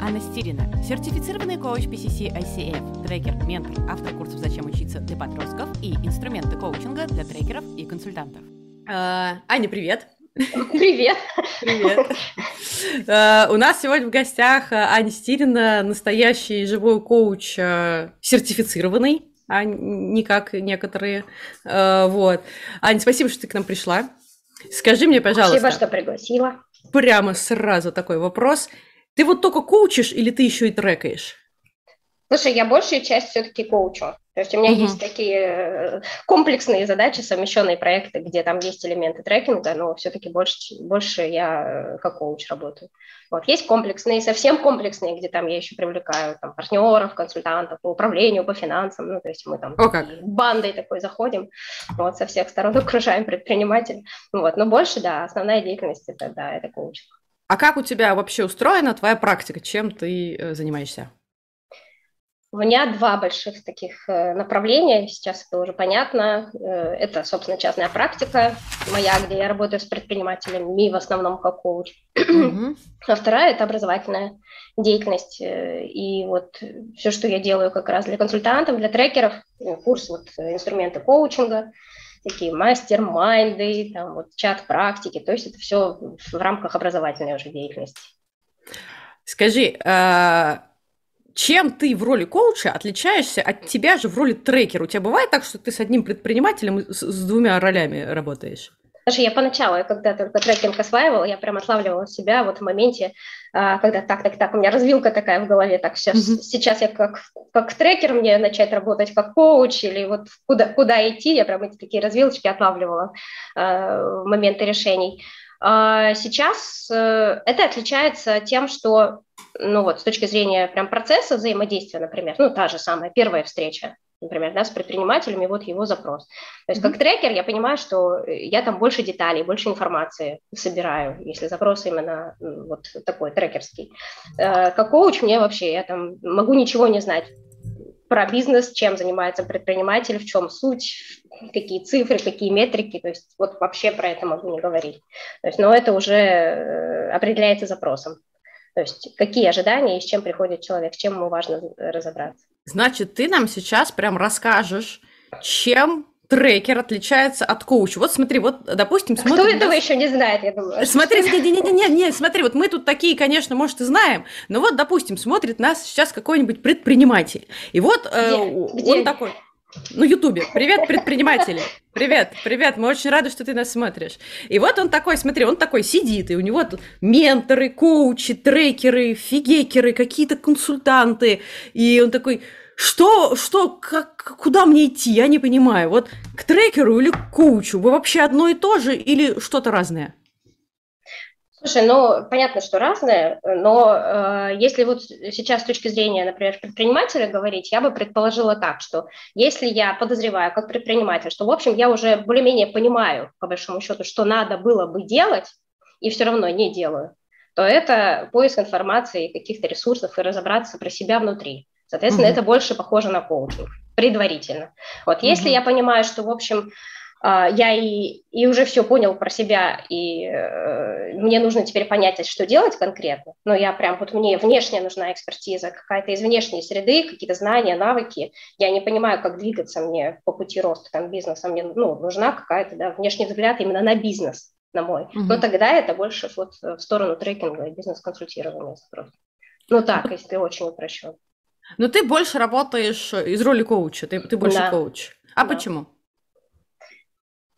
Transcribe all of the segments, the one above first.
Анна Стирина, сертифицированный коуч PCC ICF, трекер, ментор, автор курсов «Зачем учиться» для подростков и инструменты коучинга для трекеров и консультантов. А, Аня, привет! Привет! Привет! А, у нас сегодня в гостях Аня Стирина, настоящий живой коуч, а, сертифицированный, а не как некоторые. А, вот. Аня, спасибо, что ты к нам пришла. Скажи мне, пожалуйста. Спасибо, что пригласила. Прямо сразу такой вопрос. Ты вот только коучишь или ты еще и трекаешь? Слушай, я большую часть все-таки коучу. То есть у меня угу. есть такие э, комплексные задачи, совмещенные проекты, где там есть элементы трекинга, но все-таки больше, больше я э, как коуч работаю. Вот. Есть комплексные, совсем комплексные, где там я еще привлекаю там, партнеров, консультантов по управлению, по финансам. Ну, то есть мы там О, как. бандой такой заходим, вот, со всех сторон окружаем предпринимателей. Вот. Но больше, да, основная деятельность это, да, это коучинг. А как у тебя вообще устроена твоя практика? Чем ты э, занимаешься? У меня два больших таких э, направления, сейчас это уже понятно. Э, это, собственно, частная практика моя, где я работаю с предпринимателями, в основном как коуч. Mm-hmm. А вторая – это образовательная деятельность. И вот все, что я делаю как раз для консультантов, для трекеров, курс вот инструменты коучинга – такие мастер-майнды, там вот чат практики, то есть это все в рамках образовательной уже деятельности. Скажи, а, чем ты в роли коуча отличаешься от тебя же в роли трекера? У тебя бывает так, что ты с одним предпринимателем с, с двумя ролями работаешь? Даже я поначалу, когда только трекинг осваивала, я прям отлавливала себя вот в моменте, а, когда так, так, так, у меня развилка такая в голове, так сейчас, mm-hmm. сейчас я как, как трекер мне начать работать как коуч или вот куда, куда идти, я прям эти такие развилочки отлавливала а, моменты решений. А сейчас э, это отличается тем, что ну вот, с точки зрения прям процесса взаимодействия, например, ну, та же самая первая встреча, например, да, с предпринимателями, вот его запрос. То есть mm-hmm. как трекер я понимаю, что я там больше деталей, больше информации собираю, если запрос именно вот такой трекерский. Э, как коуч мне вообще, я там могу ничего не знать про бизнес, чем занимается предприниматель, в чем суть, какие цифры, какие метрики, то есть вот вообще про это могу не говорить. То есть, но это уже э, определяется запросом. То есть какие ожидания и с чем приходит человек, с чем ему важно разобраться. Значит, ты нам сейчас прям расскажешь, чем трекер отличается от коуча. Вот смотри, вот, допустим, смотри. Кто этого еще не знает, я думаю. Смотри, не, не, не, не, не, смотри, вот мы тут такие, конечно, может, и знаем, но вот, допустим, смотрит нас сейчас какой-нибудь предприниматель, и вот э, Где? он такой. Ну, Ютубе. Привет, предприниматели. Привет, привет, мы очень рады, что ты нас смотришь. И вот он такой, смотри, он такой сидит, и у него тут менторы, коучи, трекеры, фигекеры, какие-то консультанты. И он такой, что, что, как, куда мне идти, я не понимаю. Вот к трекеру или к коучу? Вы вообще одно и то же или что-то разное? Слушай, ну, понятно, что разное, но э, если вот сейчас с точки зрения, например, предпринимателя говорить, я бы предположила так, что если я подозреваю как предприниматель, что, в общем, я уже более-менее понимаю, по большому счету, что надо было бы делать, и все равно не делаю, то это поиск информации, каких-то ресурсов и разобраться про себя внутри. Соответственно, mm-hmm. это больше похоже на коучинг предварительно. Вот mm-hmm. если я понимаю, что, в общем, я и, и уже все понял про себя, и э, мне нужно теперь понять, что делать конкретно. Но я прям, вот мне внешне нужна экспертиза, какая-то из внешней среды, какие-то знания, навыки. Я не понимаю, как двигаться мне по пути роста там, бизнеса. Мне ну, нужна какая-то да, внешний взгляд именно на бизнес, на мой. Угу. Но тогда это больше вот в сторону трекинга и бизнес-консультирования. Ну так, если очень упрощен. Но ты больше работаешь из роли коуча, ты, ты больше да. коуч. А да. почему?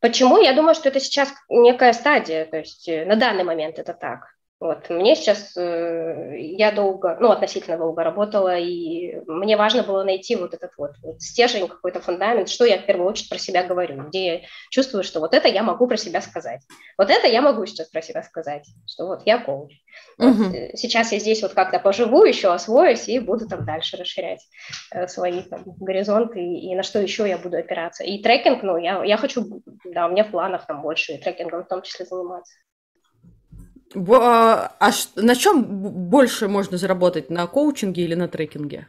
Почему? Я думаю, что это сейчас некая стадия, то есть э, на данный момент это так. Вот. Мне сейчас, э, я долго, ну, относительно долго работала, и мне важно было найти вот этот вот, вот стержень, какой-то фундамент, что я в первую очередь про себя говорю, где я чувствую, что вот это я могу про себя сказать. Вот это я могу сейчас про себя сказать, что вот я коуч. Угу. Вот. Сейчас я здесь вот как-то поживу, еще освоюсь и буду там дальше расширять э, свои там, горизонты и, и на что еще я буду опираться. И трекинг, ну, я, я хочу, да, у меня в планах там больше трекингом в том числе заниматься. А, а на чем больше можно заработать? На коучинге или на трекинге?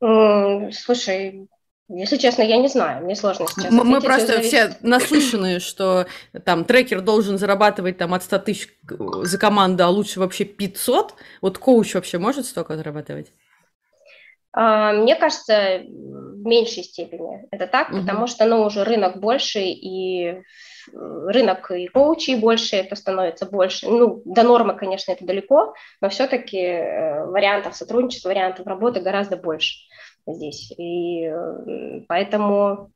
Слушай, Если честно, я не знаю, мне сложно сейчас. Мы, мы просто все наслышаны, что там трекер должен зарабатывать там от 100 тысяч за команду, а лучше вообще 500. Вот коуч вообще может столько зарабатывать? А, мне кажется, в меньшей степени это так, угу. потому что ну, уже рынок больше, и рынок и коучей больше, это становится больше. Ну, до нормы, конечно, это далеко, но все-таки э, вариантов сотрудничества, вариантов работы гораздо больше здесь. И поэтому,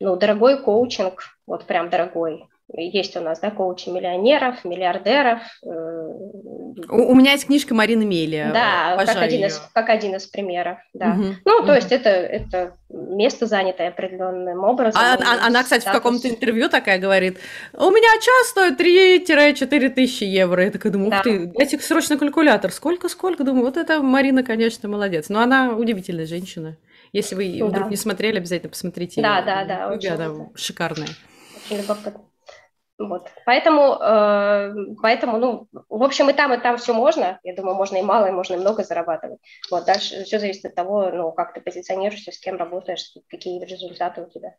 ну, дорогой коучинг, вот прям дорогой, есть у нас, да, коучи миллионеров, миллиардеров. Э, у, у меня есть книжка Марины Мелия. Да, как один, из, как один из примеров, да. Угу. Ну, угу. то есть это, это место, занятое определенным образом. А, а, она, кстати, статус. в каком-то интервью такая говорит, у меня час стоит 3-4 тысячи евро. Я такая думаю, ух да. ты, дайте срочно калькулятор. Сколько-сколько? Думаю, вот это Марина, конечно, молодец. Но она удивительная женщина. Если вы вдруг да. не смотрели, обязательно посмотрите. Да, да, да. Очень она шикарная. Очень любопытно. Вот. Поэтому, э, поэтому, ну, в общем, и там, и там все можно. Я думаю, можно и мало, и можно и много зарабатывать. Вот. Дальше все зависит от того, ну, как ты позиционируешься, с кем работаешь, какие результаты у тебя.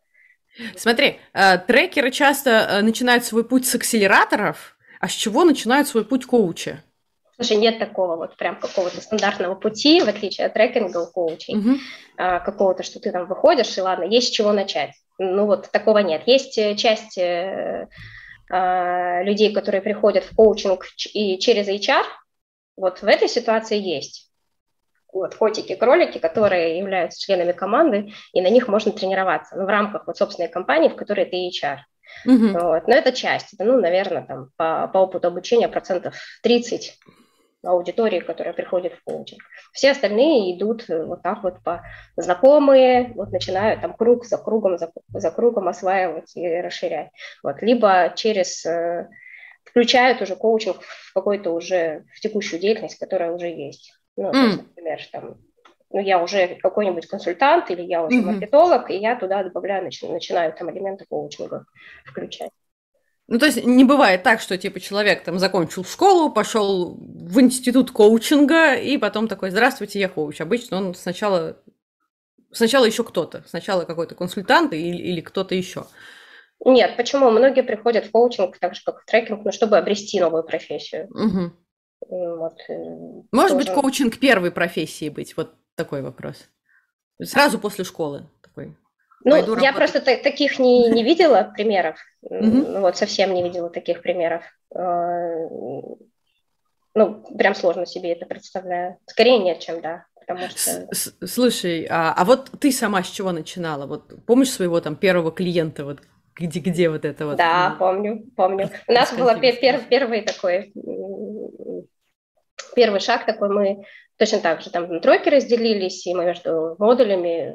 Смотри, э, трекеры часто э, начинают свой путь с акселераторов, а с чего начинают свой путь коучи? Слушай, нет такого вот прям какого-то стандартного пути, в отличие от трекинга у коучей, угу. а, какого-то, что ты там выходишь, и ладно, есть с чего начать. Ну вот такого нет. Есть часть людей, которые приходят в коучинг и через HR, вот в этой ситуации есть. Вот котики-кролики, которые являются членами команды, и на них можно тренироваться ну, в рамках вот собственной компании, в которой ты HR. Mm-hmm. Вот. Но это часть, это, ну, наверное, там, по, по опыту обучения процентов 30 аудитории, которая приходит в коучинг. Все остальные идут э, вот так вот по знакомые, вот начинают там круг за кругом, за, за кругом осваивать и расширять. Вот. Либо через э, включают уже коучинг в какой-то уже в текущую деятельность, которая уже есть. Ну, mm. есть, например, там, ну, я уже какой-нибудь консультант или я уже mm-hmm. маркетолог, и я туда добавляю, начинаю, начинаю там элементы коучинга включать. Ну, то есть не бывает так, что типа человек там закончил школу, пошел в институт коучинга, и потом такой, здравствуйте, я коуч. Обычно он сначала, сначала еще кто-то, сначала какой-то консультант или, или кто-то еще. Нет, почему? Многие приходят в коучинг так же, как в трекинг, ну, чтобы обрести новую профессию. Угу. Вот, э, Может тоже... быть, коучинг первой профессии быть? Вот такой вопрос. Сразу после школы такой. Ну, я работать. просто таких не, не видела примеров. Вот совсем не видела таких примеров. А, ну, прям сложно себе это представляю. Скорее нет, чем да. Потому что... Слушай, а, а вот ты сама с чего начинала? Вот помнишь своего там первого клиента, вот где, где вот это вот? Да, помню, помню. У нас был пер, первый такой, первый шаг такой, мы Точно так же там тройки разделились, и мы между модулями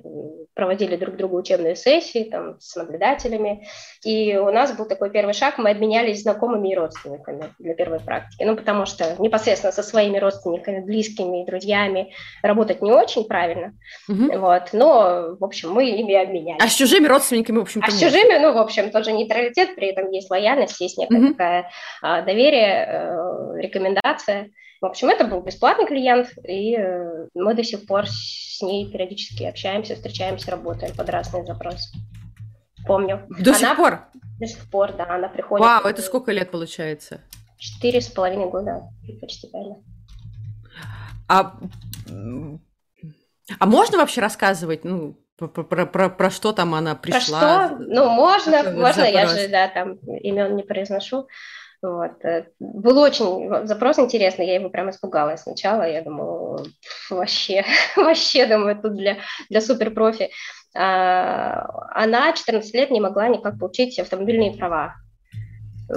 проводили друг другу учебные сессии там, с наблюдателями. И у нас был такой первый шаг, мы обменялись знакомыми и родственниками для первой практики. Ну, потому что непосредственно со своими родственниками, близкими и друзьями работать не очень правильно. Угу. Вот. Но, в общем, мы ими обменялись. А с чужими родственниками, в общем-то, А с чужими, ну, в общем, тоже нейтралитет, при этом есть лояльность, есть некое угу. такое а, доверие, э, рекомендация. В общем, это был бесплатный клиент, и э, мы до сих пор с ней периодически общаемся, встречаемся, работаем под разные запросы. Помню. До она, сих пор? До сих пор, да, она приходит. Вау, это сколько лет получается? Четыре с половиной года, почти правильно. А, а можно вообще рассказывать, ну, про, про, про, про что там она пришла? Про что? Ну, можно, можно, я же, да, там имен не произношу. Вот. Э, был очень запрос интересный, я его прям испугалась сначала, я думала, вообще, вообще, думаю, тут для, для суперпрофи. А, она 14 лет не могла никак получить автомобильные права.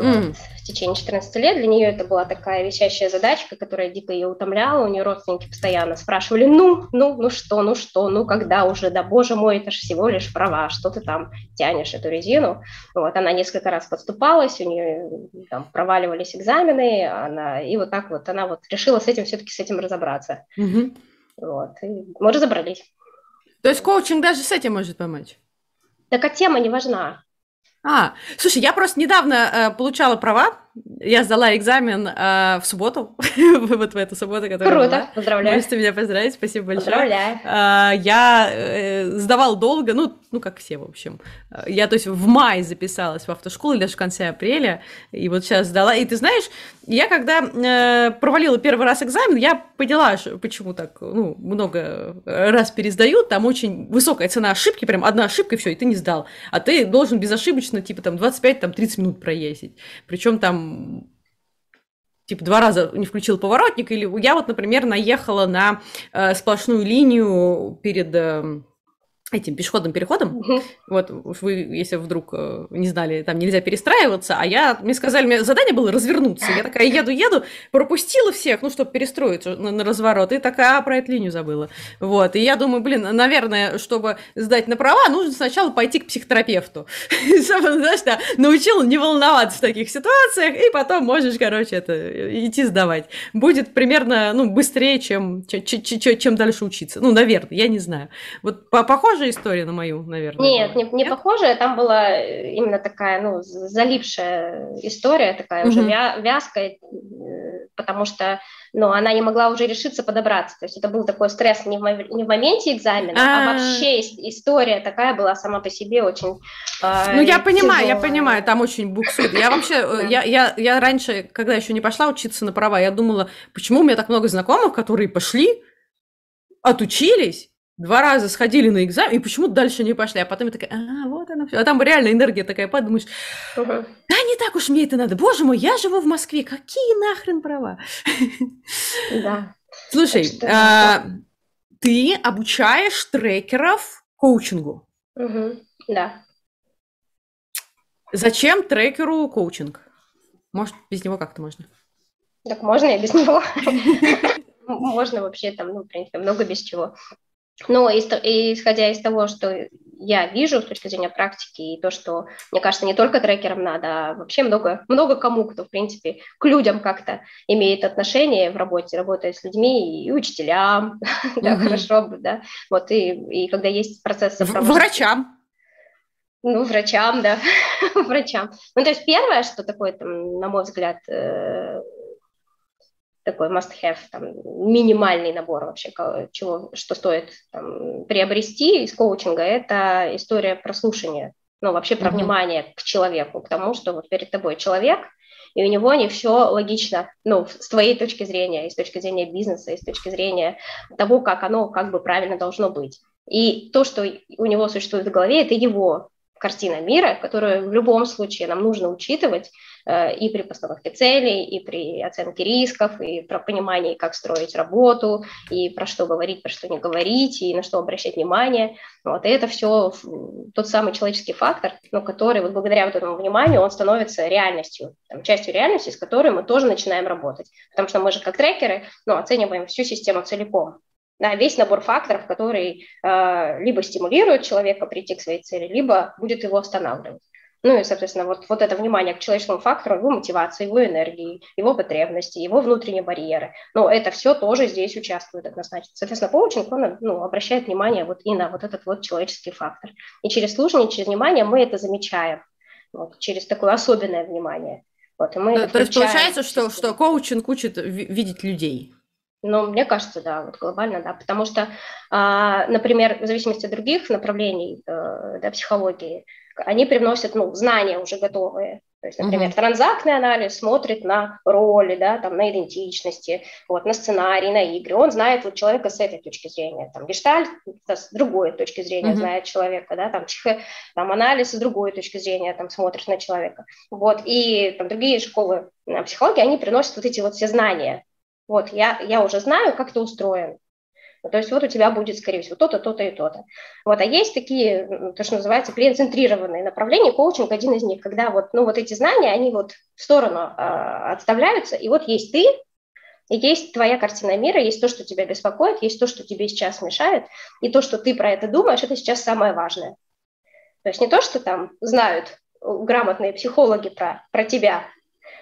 Mm. В течение 14 лет для нее это была такая висящая задачка, которая дико ее утомляла. У нее родственники постоянно спрашивали, ну, ну, ну что, ну что, ну когда уже, да боже мой, это же всего лишь права, что ты там тянешь эту резину. Вот, она несколько раз подступалась, у нее там проваливались экзамены, она, и вот так вот она вот решила с этим все-таки с этим разобраться. Mm-hmm. Вот, и мы разобрались. То есть коучинг даже с этим может помочь? Так а тема не важна. А, слушай, я просто недавно э, получала права я сдала экзамен э, в субботу, вот в эту субботу, которая Круто, была. поздравляю. Можете меня поздравить, спасибо большое. Поздравляю. Э, я э, сдавала долго, ну, ну, как все, в общем. Я, то есть, в мае записалась в автошколу, или даже в конце апреля, и вот сейчас сдала. И ты знаешь, я когда э, провалила первый раз экзамен, я поняла, почему так, ну, много раз пересдают, там очень высокая цена ошибки, прям одна ошибка, и все, и ты не сдал. А ты должен безошибочно, типа, там, 25-30 минут проездить. Причем там типа два раза не включил поворотник, или я вот, например, наехала на э, сплошную линию перед э, этим пешеходным переходом. Угу. Вот вы, если вдруг э, не знали, там нельзя перестраиваться, а я, мне сказали, мне задание было развернуться. Я такая еду, еду, пропустила всех, ну, чтобы перестроиться на, на разворот, и такая, а, про эту линию забыла. Вот, и я думаю, блин, наверное, чтобы сдать на права, нужно сначала пойти к психотерапевту. Чтобы, знаешь, да, научил не волноваться в таких ситуациях, и потом можешь, короче, это, идти сдавать. Будет примерно, ну, быстрее, чем, чем, чем дальше учиться. Ну, наверное, я не знаю. Вот похоже похожая история на мою, наверное? Нет, не, не похожая. Там была э, именно такая, ну, залившая история, такая угу. уже вя, вязкая, э, потому что, ну, она не могла уже решиться подобраться. То есть это был такой стресс не в, не в моменте экзамена, а, а вообще история такая была сама по себе очень э, Ну, я понимаю, я понимаю, там очень буксует. Я вообще, э, я, я, я раньше, когда еще не пошла учиться на права, я думала, почему у меня так много знакомых, которые пошли, отучились, два раза сходили на экзамен, и почему дальше не пошли. А потом я такая, а, вот она все. А там реально энергия такая, подумаешь, угу. да не так уж мне это надо. Боже мой, я живу в Москве, какие нахрен права? Да. Слушай, а, ты обучаешь трекеров коучингу. Угу. Да. Зачем трекеру коучинг? Может, без него как-то можно? Так можно и без него. Можно вообще там, ну, в принципе, много без чего. Но исходя из того, что я вижу с точки зрения практики, и то, что, мне кажется, не только трекерам надо, а вообще много, много кому, кто, в принципе, к людям как-то имеет отношение в работе, работает с людьми, и учителям, да, хорошо бы, да, вот, и, когда есть процесс. Врачам. Ну, врачам, да, врачам. Ну, то есть первое, что такое, там, на мой взгляд, э, такой must-have, там, минимальный набор вообще, чего, что стоит там, приобрести из коучинга, это история прослушания, ну, вообще про mm-hmm. внимание к человеку, к тому, что вот перед тобой человек, и у него не все логично, ну, с твоей точки зрения, и с точки зрения бизнеса, и с точки зрения того, как оно как бы правильно должно быть. И то, что у него существует в голове, это его картина мира, которую в любом случае нам нужно учитывать и при постановке целей, и при оценке рисков, и про понимание, как строить работу, и про что говорить, про что не говорить, и на что обращать внимание. Вот, и это все тот самый человеческий фактор, но который вот благодаря вот этому вниманию, он становится реальностью, там, частью реальности, с которой мы тоже начинаем работать. Потому что мы же как трекеры ну, оцениваем всю систему целиком да, весь набор факторов, который э, либо стимулирует человека прийти к своей цели, либо будет его останавливать. Ну и, соответственно, вот, вот это внимание к человеческому фактору, его мотивации, его энергии, его потребности, его внутренние барьеры. Но это все тоже здесь участвует однозначно. Соответственно, коучинг, он ну, обращает внимание вот и на вот этот вот человеческий фактор. И через слушание, через внимание мы это замечаем, вот, через такое особенное внимание. Вот, и мы то, то есть получается, что, что коучинг учит видеть людей? Ну, мне кажется, да, вот глобально, да, потому что, а, например, в зависимости от других направлений э, да, психологии, они привносят, ну, знания уже готовые. То есть, например, uh-huh. транзактный анализ смотрит на роли, да, там, на идентичности, вот, на сценарий, на игры. Он знает вот человека с этой точки зрения. Там, гештальт с другой точки зрения uh-huh. знает человека, да, там, психо, там, анализ с другой точки зрения там, смотрит на человека. Вот, и там, другие школы психологии, они приносят вот эти вот все знания вот, я, я уже знаю, как ты устроен. То есть вот у тебя будет, скорее всего, то-то, то-то и то-то. Вот, а есть такие, то, что называется, клиент-центрированные направления, коучинг один из них, когда вот, ну, вот эти знания, они вот в сторону э, отставляются, и вот есть ты, и есть твоя картина мира, есть то, что тебя беспокоит, есть то, что тебе сейчас мешает, и то, что ты про это думаешь, это сейчас самое важное. То есть не то, что там знают грамотные психологи про, про тебя,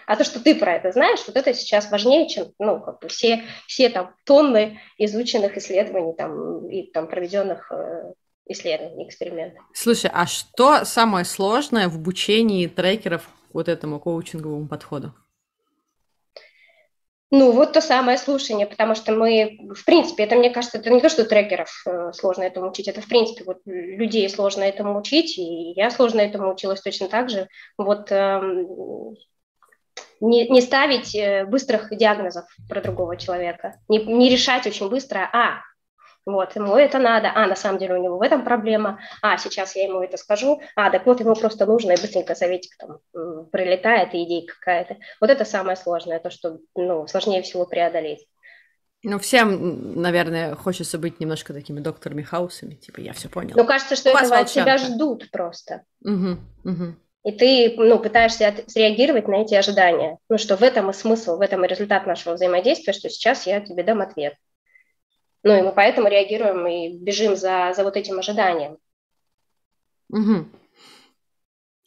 а то, что ты про это знаешь, вот это сейчас важнее, чем ну, как бы все, все там тонны изученных исследований там, и там проведенных э, исследований, экспериментов. Слушай, а что самое сложное в обучении трекеров вот этому коучинговому подходу? Ну, вот то самое слушание, потому что мы, в принципе, это, мне кажется, это не то, что трекеров э, сложно этому учить, это, в принципе, вот людей сложно этому учить, и я сложно этому училась точно так же. Вот эм, не, не ставить э, быстрых диагнозов про другого человека, не, не решать очень быстро, а, вот, ему это надо, а, на самом деле у него в этом проблема, а, сейчас я ему это скажу, а, так вот ему просто нужно, и быстренько советик там прилетает, и идея какая-то. Вот это самое сложное, то, что, ну, сложнее всего преодолеть. Ну, всем, наверное, хочется быть немножко такими докторами хаусами, типа, я все понял. Ну, кажется, что этого от тебя ждут просто. Угу, угу. И ты, ну, пытаешься среагировать на эти ожидания. Ну, что в этом и смысл, в этом и результат нашего взаимодействия, что сейчас я тебе дам ответ. Ну, и мы поэтому реагируем и бежим за, за вот этим ожиданием. Угу.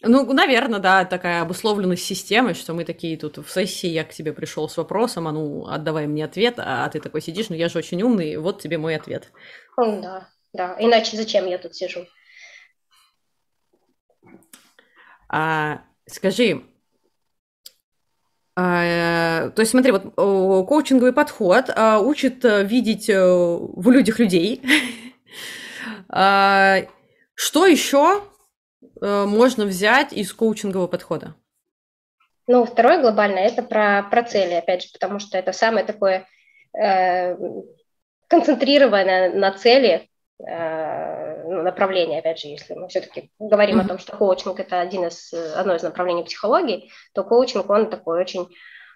Ну, наверное, да, такая обусловленность системой, что мы такие тут в сессии, я к тебе пришел с вопросом, а ну, отдавай мне ответ, а ты такой сидишь, ну я же очень умный, вот тебе мой ответ. Да, да, иначе зачем я тут сижу? А, скажи, а, то есть, смотри, вот коучинговый подход а, учит э, видеть э, в людях людей. А, что еще э, можно взять из коучингового подхода? Ну, второй глобально это про, про цели, опять же, потому что это самое такое э, концентрированное на цели э, направление, опять же, если мы все-таки говорим mm-hmm. о том, что коучинг это один из, одно из направлений психологии, то коучинг, он такой очень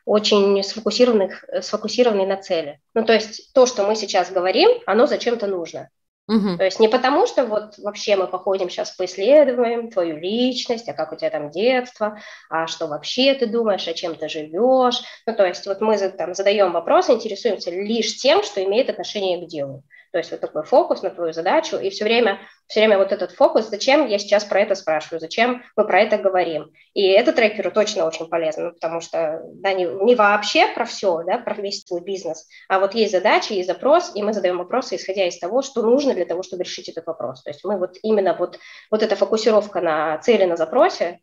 очень сфокусированный, сфокусированный на цели. Ну, то есть то, что мы сейчас говорим, оно зачем-то нужно. Угу. То есть не потому, что вот вообще мы походим сейчас поисследуем твою личность, а как у тебя там детство, а что вообще ты думаешь, о чем ты живешь. Ну, то есть вот мы там задаем вопрос, интересуемся лишь тем, что имеет отношение к делу. То есть вот такой фокус на твою задачу, и все время, все время вот этот фокус, зачем я сейчас про это спрашиваю, зачем мы про это говорим. И это трекеру точно очень полезно, потому что да, не, не вообще про все, да, про весь твой бизнес, а вот есть задача, есть запрос, и мы задаем вопросы, исходя из того, что нужно для того, чтобы решить этот вопрос. То есть мы вот именно вот, вот эта фокусировка на цели, на запросе,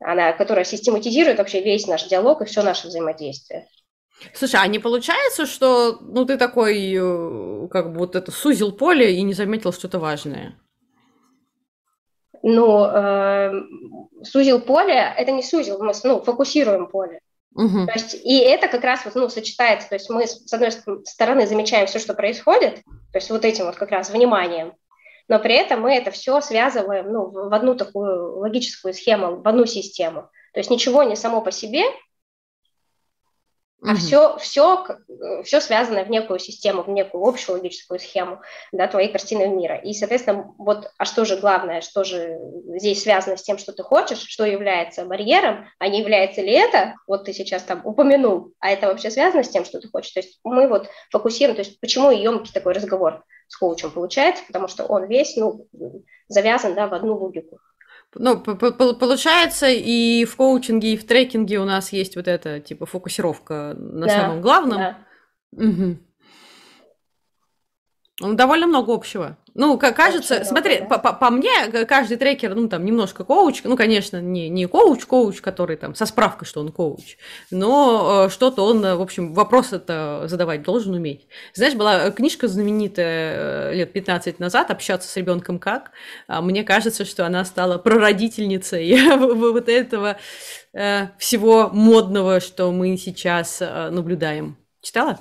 она, которая систематизирует вообще весь наш диалог и все наше взаимодействие. Слушай, а не получается, что ну ты такой, э, как бы вот это сузил поле и не заметил что-то важное? Ну, э, сузил поле, это не сузил, мы ну, фокусируем поле. Угу. То есть, и это как раз вот, ну, сочетается, то есть мы с одной стороны замечаем все, что происходит, то есть вот этим вот как раз вниманием, но при этом мы это все связываем ну, в одну такую логическую схему, в одну систему. То есть ничего не само по себе, а все, все, все связано в некую систему, в некую общую логическую схему да, твоей картины мира. И, соответственно, вот, а что же главное, что же здесь связано с тем, что ты хочешь, что является барьером, а не является ли это, вот ты сейчас там упомянул, а это вообще связано с тем, что ты хочешь. То есть мы вот фокусируем, то есть почему емкий такой разговор с коучем получается, потому что он весь ну, завязан да, в одну логику. Ну, получается, и в коучинге, и в трекинге у нас есть вот эта, типа, фокусировка на да, самом главном. Да. Угу. Довольно много общего. Ну, кажется, Очень смотри, много, да. по, по, мне каждый трекер, ну, там, немножко коуч, ну, конечно, не, не коуч-коуч, который там со справкой, что он коуч, но э, что-то он, в общем, вопрос это задавать должен уметь. Знаешь, была книжка знаменитая э, лет 15 назад «Общаться с ребенком как?». А мне кажется, что она стала прародительницей вот этого э, всего модного, что мы сейчас э, наблюдаем. Читала?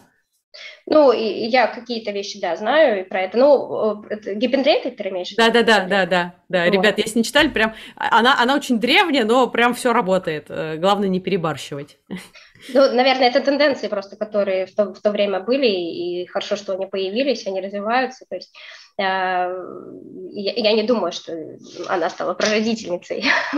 Ну, и я какие-то вещи, да, знаю и про это. Ну, это гипендрейт ты имеешь? Да, да, да, да, да, да. Вот. Ребят, если не читали, прям она, она очень древняя, но прям все работает. Э, главное не перебарщивать. Ну, наверное, это тенденции просто, которые в то, в то время были, и хорошо, что они появились, они развиваются. То есть э, я, я не думаю, что она стала прародительницей.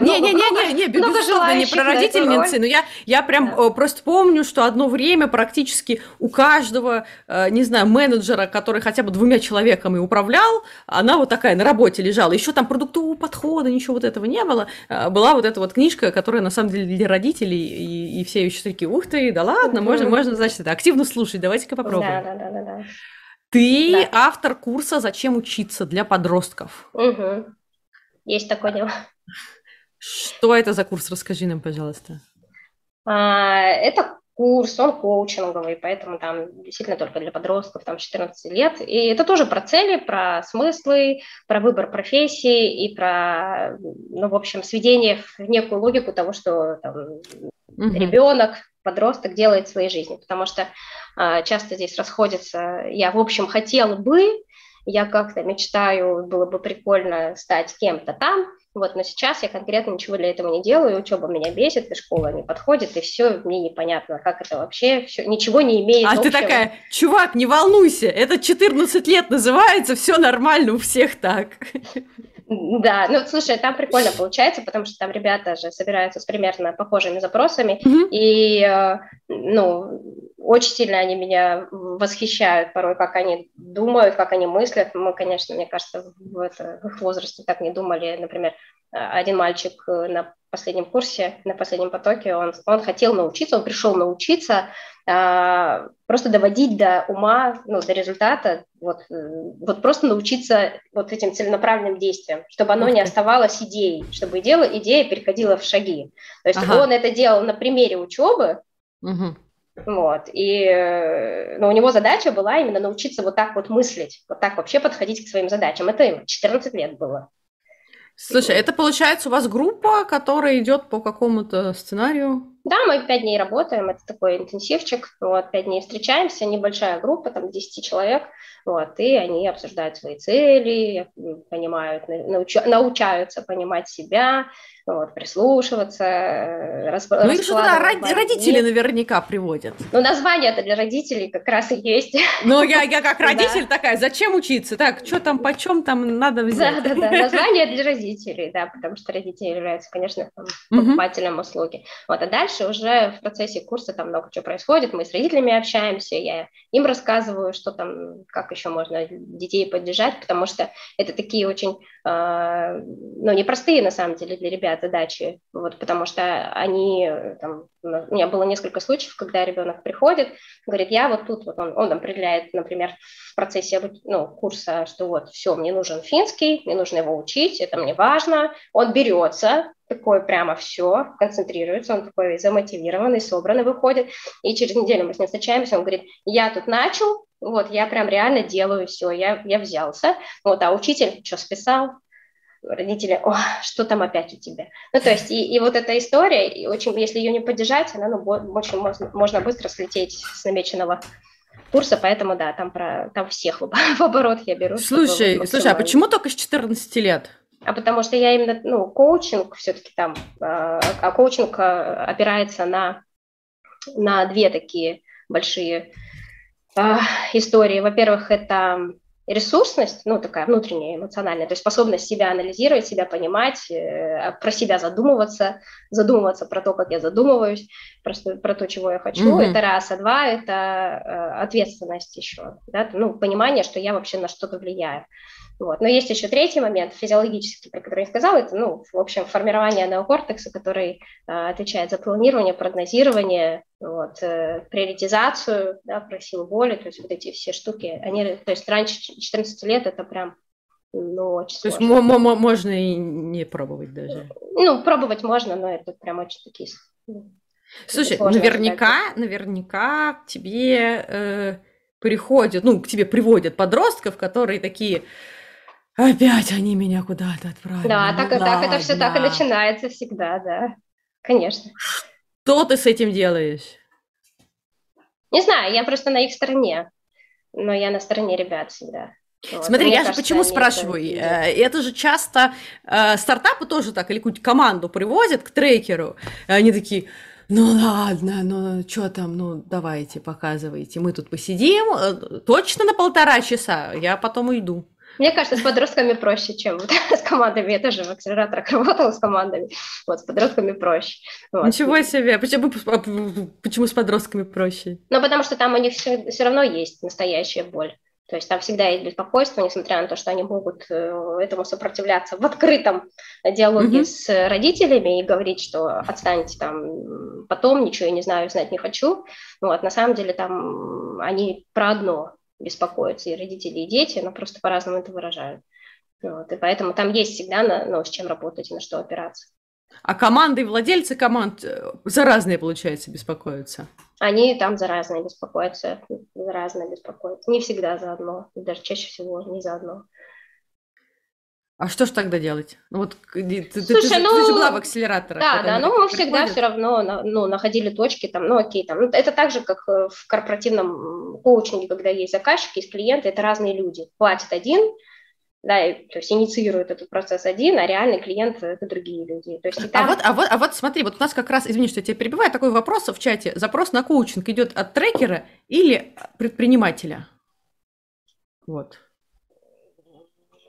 Не-не-не, не, безусловно, не прародительницей, но я, я прям да. Э, просто помню, что одно время практически у каждого, э, не знаю, менеджера, который хотя бы двумя человеками управлял, она вот такая на работе лежала. Еще там продуктового подхода, ничего вот этого не было. Была вот эта вот книжка, которая на самом деле для родителей и, и все еще такие, ух ты, да ладно, угу. можно, можно, значит, это активно слушать, давайте-ка попробуем. Да, да, да, да. Ты да. автор курса «Зачем учиться» для подростков. Угу. Есть такое дело. Что это за курс? Расскажи нам, пожалуйста. А, это курс, он коучинговый, поэтому там действительно только для подростков, там 14 лет. И это тоже про цели, про смыслы, про выбор профессии и про, ну, в общем, сведение в некую логику того, что там, угу. ребенок, подросток делает в своей жизни. Потому что э, часто здесь расходятся, я, в общем, хотела бы, я как-то мечтаю, было бы прикольно стать кем-то там, вот, но сейчас я конкретно ничего для этого не делаю, учеба меня бесит, и школа не подходит, и все, мне непонятно, как это вообще, все, ничего не имеет А общего. ты такая, чувак, не волнуйся, это 14 лет называется, все нормально, у всех так. Да, ну слушай, там прикольно получается, потому что там ребята же собираются с примерно похожими запросами, mm-hmm. и э, ну очень сильно они меня восхищают порой, как они думают, как они мыслят. Мы, конечно, мне кажется, в, это, в их возрасте так не думали. Например, один мальчик на последнем курсе, на последнем потоке, он, он хотел научиться, он пришел научиться а, просто доводить до ума, ну, до результата, вот, вот просто научиться вот этим целенаправленным действиям, чтобы оно не оставалось идеей, чтобы идея, идея переходила в шаги. То есть ага. он это делал на примере учебы, угу. Вот. И ну, у него задача была именно научиться вот так вот мыслить, вот так вообще подходить к своим задачам. Это ему 14 лет было. Слушай, это получается у вас группа, которая идет по какому-то сценарию? Да, мы пять дней работаем, это такой интенсивчик, вот, пять дней встречаемся, небольшая группа, там, 10 человек, вот, и они обсуждают свои цели, понимают, науча, научаются понимать себя, вот, прислушиваться. Э, расп... Ну, их же туда родители наверняка приводят. Ну, название это для родителей как раз и есть. Ну, я, я как родитель такая, зачем учиться? Так, что там, почем там надо взять? Да, да, да, название для родителей, да, потому что родители являются, конечно, покупателем услуги. Вот, а дальше уже в процессе курса там много чего происходит, мы с родителями общаемся, я им рассказываю, что там, как еще можно детей поддержать, потому что это такие очень, ну, непростые, на самом деле, для ребят задачи, вот, потому что они, там, у меня было несколько случаев, когда ребенок приходит, говорит, я вот тут, вот он, он определяет, например, в процессе ну, курса, что вот, все, мне нужен финский, мне нужно его учить, это мне важно, он берется, такой прямо все, концентрируется, он такой замотивированный, собранный выходит, и через неделю мы с ним встречаемся, он говорит, я тут начал, вот, я прям реально делаю все, я, я взялся, вот, а учитель что списал, родители, о, что там опять у тебя? Ну, то есть, и, и вот эта история, и очень, если ее не поддержать, она, ну, очень можно, можно быстро слететь с намеченного курса, поэтому, да, там, про, там всех в, в оборот я беру. Слушай, слушай, а почему только с 14 лет? А потому что я именно, ну, коучинг все-таки там, а, а коучинг а, опирается на, на две такие большие а, истории. Во-первых, это ресурсность, ну, такая внутренняя, эмоциональная, то есть способность себя анализировать, себя понимать, э, про себя задумываться, задумываться про то, как я задумываюсь, просто про то, чего я хочу, mm-hmm. это раз, а два, это э, ответственность еще, да, ну, понимание, что я вообще на что-то влияю. Вот. Но есть еще третий момент, физиологический, про который я сказала, это, ну, в общем, формирование неокортекса, который э, отвечает за планирование, прогнозирование, вот, э, приоритизацию, да, про силу воли, то есть вот эти все штуки, они, то есть раньше 14 лет это прям ну, очень То сложно. есть м- м- можно и не пробовать даже? Ну, пробовать можно, но это прям очень такие... Ну, Слушай, наверняка, сказать. наверняка тебе э, приходят, ну, к тебе приводят подростков, которые такие, Опять они меня куда-то отправили. Да, ну, так, ладно. так это все так и начинается всегда, да. Конечно. Что ты с этим делаешь? Не знаю, я просто на их стороне. Но я на стороне ребят всегда. Вот. Смотри, Мне я кажется, же почему спрашиваю? Это, это же часто э, стартапы тоже так, или какую-то команду привозят к трекеру, и они такие, ну ладно, ну что там, ну давайте, показывайте, мы тут посидим, э, точно на полтора часа, я потом уйду. Мне кажется, с подростками проще, чем вот с командами. Я тоже в акселераторах работала с командами. Вот, с подростками проще. Вот. Ничего себе! Почему, почему с подростками проще? Ну, потому что там у них все, все равно есть настоящая боль. То есть там всегда есть беспокойство, несмотря на то, что они могут э, этому сопротивляться в открытом диалоге mm-hmm. с родителями и говорить, что отстаньте там потом, ничего я не знаю, знать не хочу. Вот, на самом деле там они про одно, беспокоятся и родители, и дети, но просто по-разному это выражают. Вот, и поэтому там есть всегда на, ну, с чем работать и на что опираться. А команды и владельцы команд э, за разные, получается, беспокоятся? Они там за разные беспокоятся, за разные беспокоятся. Не всегда за одно, даже чаще всего не за одно. А что ж тогда делать? Ну вот ты, Слушай, ты, ну, ты же была в акселераторах. Да, да, но мы всегда все равно ну, находили точки, там, ну окей, там, ну, это так же, как э, в корпоративном коучинге, когда есть заказчики, есть клиенты, это разные люди. Платит один, да, и, то есть инициирует этот процесс один, а реальный клиент – это другие люди. То есть, а там... а, вот, а, вот, а вот смотри, вот у нас как раз, извини, что я тебя перебиваю, такой вопрос в чате. Запрос на коучинг идет от трекера или предпринимателя? Вот.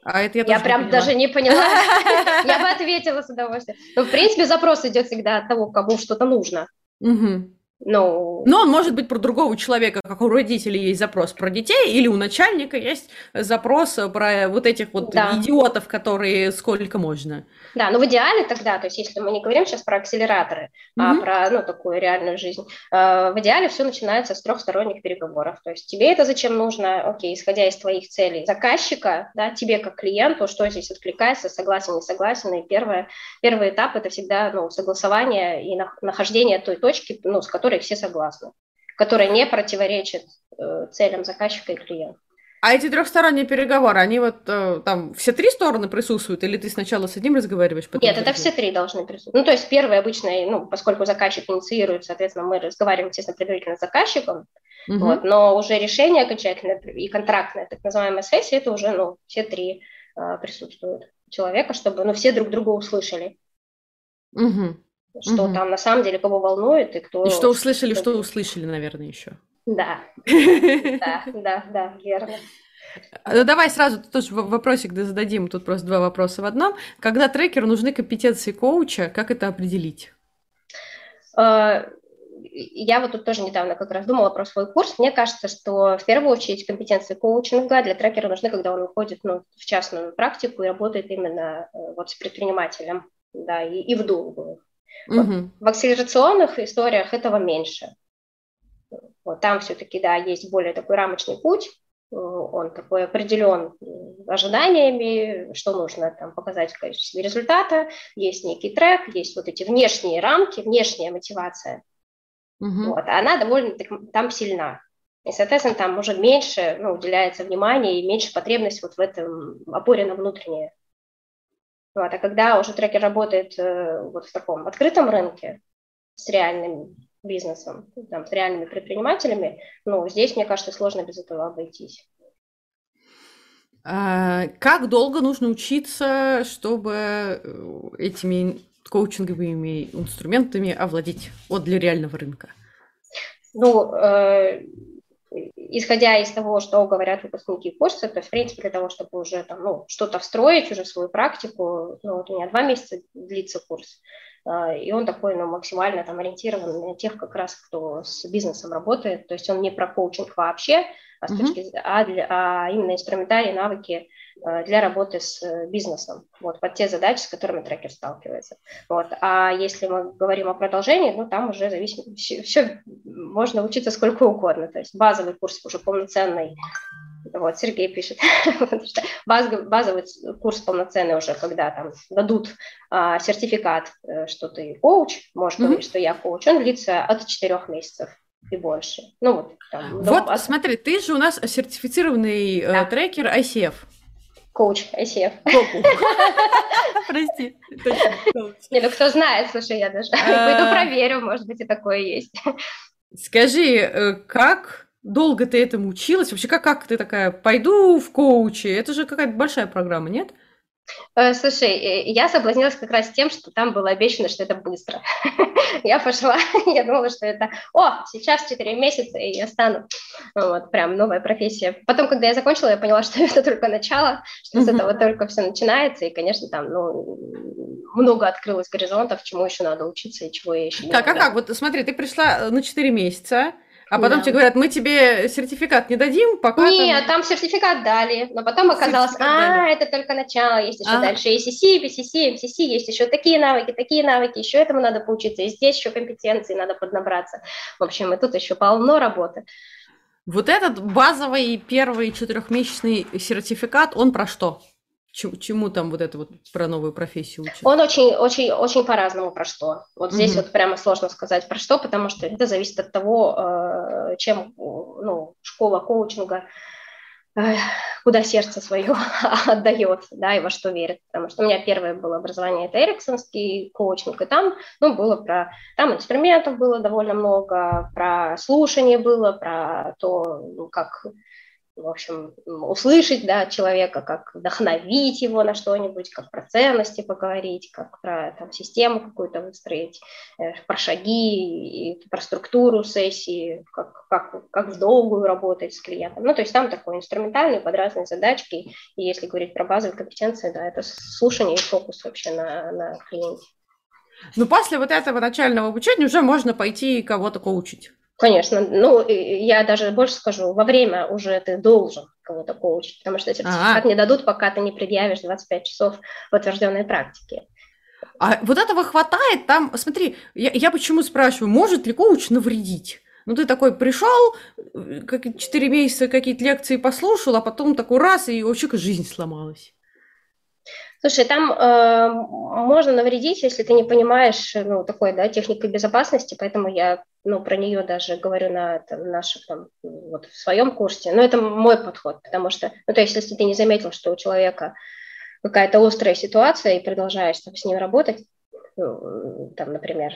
А это я, я прям не даже не поняла. Я бы ответила с удовольствием. Но, в принципе, запрос идет всегда от того, кому что-то нужно. Угу. Ну... Но он может быть про другого человека, как у родителей есть запрос про детей, или у начальника есть запрос про вот этих вот да. идиотов, которые сколько можно. Да, но в идеале тогда, то есть если мы не говорим сейчас про акселераторы, mm-hmm. а про ну, такую реальную жизнь, э, в идеале все начинается с трехсторонних переговоров. То есть тебе это зачем нужно, окей, исходя из твоих целей заказчика, да, тебе как клиенту, что здесь откликается, согласен, не согласен, и первое, первый этап – это всегда ну, согласование и нахождение той точки, ну, с которой все согласны, которая не противоречит э, целям заказчика и клиента. А эти трехсторонние переговоры, они вот э, там все три стороны присутствуют, или ты сначала с одним разговариваешь? Потом Нет, это все три должны присутствовать. Ну, то есть первый обычно, ну, поскольку заказчик инициирует, соответственно, мы разговариваем, естественно, предварительно с заказчиком, угу. вот, но уже решение окончательное и контрактная, так называемая сессия, это уже, ну, все три э, присутствуют человека, чтобы, ну, все друг друга услышали. Угу. Что угу. там на самом деле кого волнует и кто... И что услышали, что услышали, наверное, еще. Да, да, да, да, верно. Ну, давай сразу тоже вопросик да зададим. Тут просто два вопроса в одном. Когда трекеру нужны компетенции коуча, как это определить? А, я вот тут тоже недавно как раз думала про свой курс. Мне кажется, что в первую очередь компетенции коучинга для трекера нужны, когда он выходит ну, в частную практику и работает именно э, вот с предпринимателем, да, и, и в долгую. Угу. В акселерационных историях этого меньше. Вот там все-таки, да, есть более такой рамочный путь, э, он такой определен ожиданиями, что нужно там показать в качестве результата, есть некий трек, есть вот эти внешние рамки, внешняя мотивация. Угу. Вот, она довольно там сильна. И, соответственно, там уже меньше ну, уделяется внимания и меньше потребность вот в этом опоре на внутреннее. Вот, а когда уже трекер работает э, вот в таком открытом рынке с реальным бизнесом, там, с реальными предпринимателями, ну, здесь, мне кажется, сложно без этого обойтись. А, как долго нужно учиться, чтобы э, этими коучинговыми инструментами овладеть вот для реального рынка? Ну, э, исходя из того, что говорят выпускники курса, то, в принципе, для того, чтобы уже там, ну, что-то встроить, уже свою практику, ну, вот у меня два месяца длится курс, а, и он такой, ну, максимально там ориентирован на тех как раз, кто с бизнесом работает, то есть он не про коучинг вообще, а, с mm-hmm. а, для, а именно инструментарий, навыки а, для работы с бизнесом, вот, под те задачи, с которыми трекер сталкивается. Вот. А если мы говорим о продолжении, ну, там уже зависит, все, все можно учиться сколько угодно, то есть базовый курс уже полноценный, вот, Сергей пишет, базовый, базовый курс полноценный уже, когда там дадут а, сертификат, э, что ты коуч, можешь mm-hmm. говорить, что я коуч, он длится от 4 месяцев и больше. Ну вот, там, вот до... смотри, ты же у нас сертифицированный э, да. трекер ICF. Коуч ICF. Прости. Не, ну кто знает, слушай, я даже пойду а. проверю, может быть, и такое есть. Скажи, э, как долго ты этому училась? Вообще, как, как ты такая, пойду в коучи? Это же какая-то большая программа, нет? Э, слушай, э, я соблазнилась как раз тем, что там было обещано, что это быстро. я пошла, я думала, что это, о, сейчас 4 месяца, и я стану. Вот, прям новая профессия. Потом, когда я закончила, я поняла, что это только начало, что с этого только все начинается, и, конечно, там, ну, много открылось горизонтов, чему еще надо учиться и чего я еще не Так, а как? Вот смотри, ты пришла на 4 месяца, а потом да. тебе говорят, мы тебе сертификат не дадим, пока... Нет, там, там сертификат дали, но потом оказалось, а, это только начало, есть еще а. дальше ACC, BCC, MCC, есть еще такие навыки, такие навыки, еще этому надо поучиться, и здесь еще компетенции надо поднабраться. В общем, и тут еще полно работы. Вот этот базовый первый четырехмесячный сертификат, он про что? Чему, чему там вот это вот про новую профессию учат? Он очень, очень, очень по-разному про что. Вот здесь угу. вот прямо сложно сказать про что, потому что это зависит от того, э, чем ну, школа коучинга куда сердце свое отдает, да, и во что верит. Потому что у меня первое было образование, это эриксонский коучинг, и там, ну, было про, там инструментов было довольно много, про слушание было, про то, ну, как в общем, услышать да, человека, как вдохновить его на что-нибудь, как про ценности поговорить, как про там, систему какую-то выстроить, э, про шаги, и про структуру сессии, как, как, как в долгую работать с клиентом. Ну, то есть там такой инструментальный под разные задачки, и если говорить про базовые компетенции, да, это слушание и фокус вообще на, на клиенте. Ну, после вот этого начального обучения уже можно пойти кого-то коучить. Конечно, ну, я даже больше скажу, во время уже ты должен кого-то коучить, потому что сертификат ага. не дадут, пока ты не предъявишь 25 часов подтвержденной практики. А вот этого хватает там, смотри, я, я почему спрашиваю, может ли коуч навредить? Ну, ты такой пришел, как 4 месяца какие-то лекции послушал, а потом такой раз, и вообще жизнь сломалась. Слушай, там э, можно навредить, если ты не понимаешь, ну, такой, да, техникой безопасности, поэтому я, ну, про нее даже говорю на там, нашем, там, вот в своем курсе, но это мой подход, потому что, ну, то есть, если ты не заметил, что у человека какая-то острая ситуация и продолжаешь там, с ним работать, ну, там, например,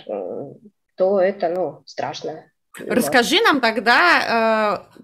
то это, ну, страшно. Расскажи нам тогда, э,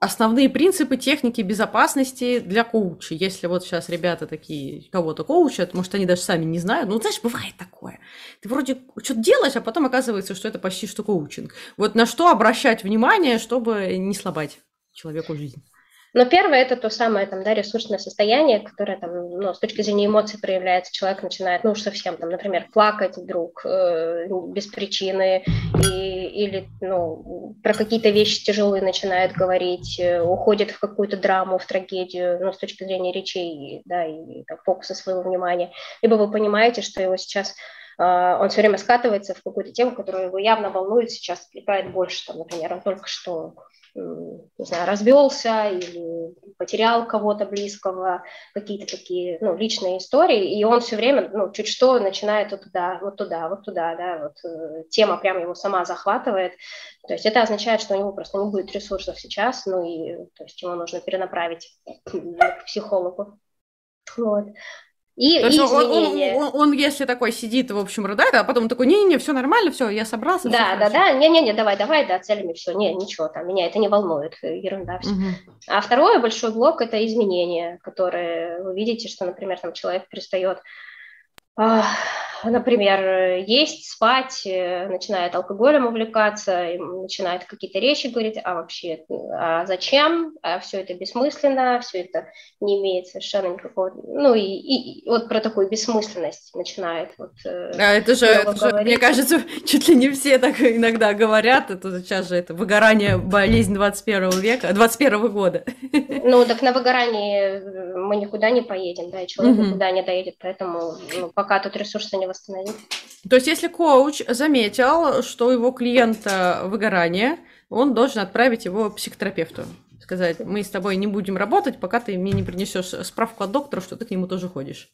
основные принципы техники безопасности для коуча. Если вот сейчас ребята такие кого-то коучат, может, они даже сами не знают. Ну, знаешь, бывает такое. Ты вроде что-то делаешь, а потом оказывается, что это почти что коучинг. Вот на что обращать внимание, чтобы не сломать человеку жизнь. Но первое – это то самое там, да, ресурсное состояние, которое там, ну, с точки зрения эмоций проявляется. Человек начинает, ну уж совсем, там, например, плакать вдруг э, без причины и, или ну, про какие-то вещи тяжелые начинает говорить, э, уходит в какую-то драму, в трагедию, ну, с точки зрения речей да, и там, фокуса своего внимания. Либо вы понимаете, что его сейчас он все время скатывается в какую-то тему, которая его явно волнует, сейчас отвлекает больше, там, например, он только что не знаю, развелся или потерял кого-то близкого, какие-то такие, ну, личные истории, и он все время, ну, чуть что начинает вот туда, вот туда, вот туда, да, вот э, тема прям его сама захватывает, то есть это означает, что у него просто не будет ресурсов сейчас, ну, и, то есть ему нужно перенаправить к психологу. Вот. И, и он, он, он, он, если такой сидит, в общем, рыдает, а потом такой, не-не-не, все нормально, все, я собрался. Да, да, да, не-не-не, давай, давай, да, целями все, не, ничего там, меня это не волнует, ерунда все. Угу. А второй большой блок – это изменения, которые вы видите, что, например, там человек перестает например, есть, спать, э, начинает алкоголем увлекаться, начинает какие-то речи говорить, а вообще, а зачем, а все это бессмысленно, все это не имеет совершенно никакого, ну и, и, и вот про такую бессмысленность начинает вот. Э, а это же, это же, мне кажется, чуть ли не все так иногда говорят, это сейчас же это выгорание, болезнь 21 века, 21 года. Ну так на выгорании мы никуда не поедем, да, и человек угу. никуда не доедет, поэтому ну, пока тут ресурсы не восстановить. То есть, если коуч заметил, что у его клиента выгорание, он должен отправить его психотерапевту. Сказать, мы с тобой не будем работать, пока ты мне не принесешь справку от доктора, что ты к нему тоже ходишь.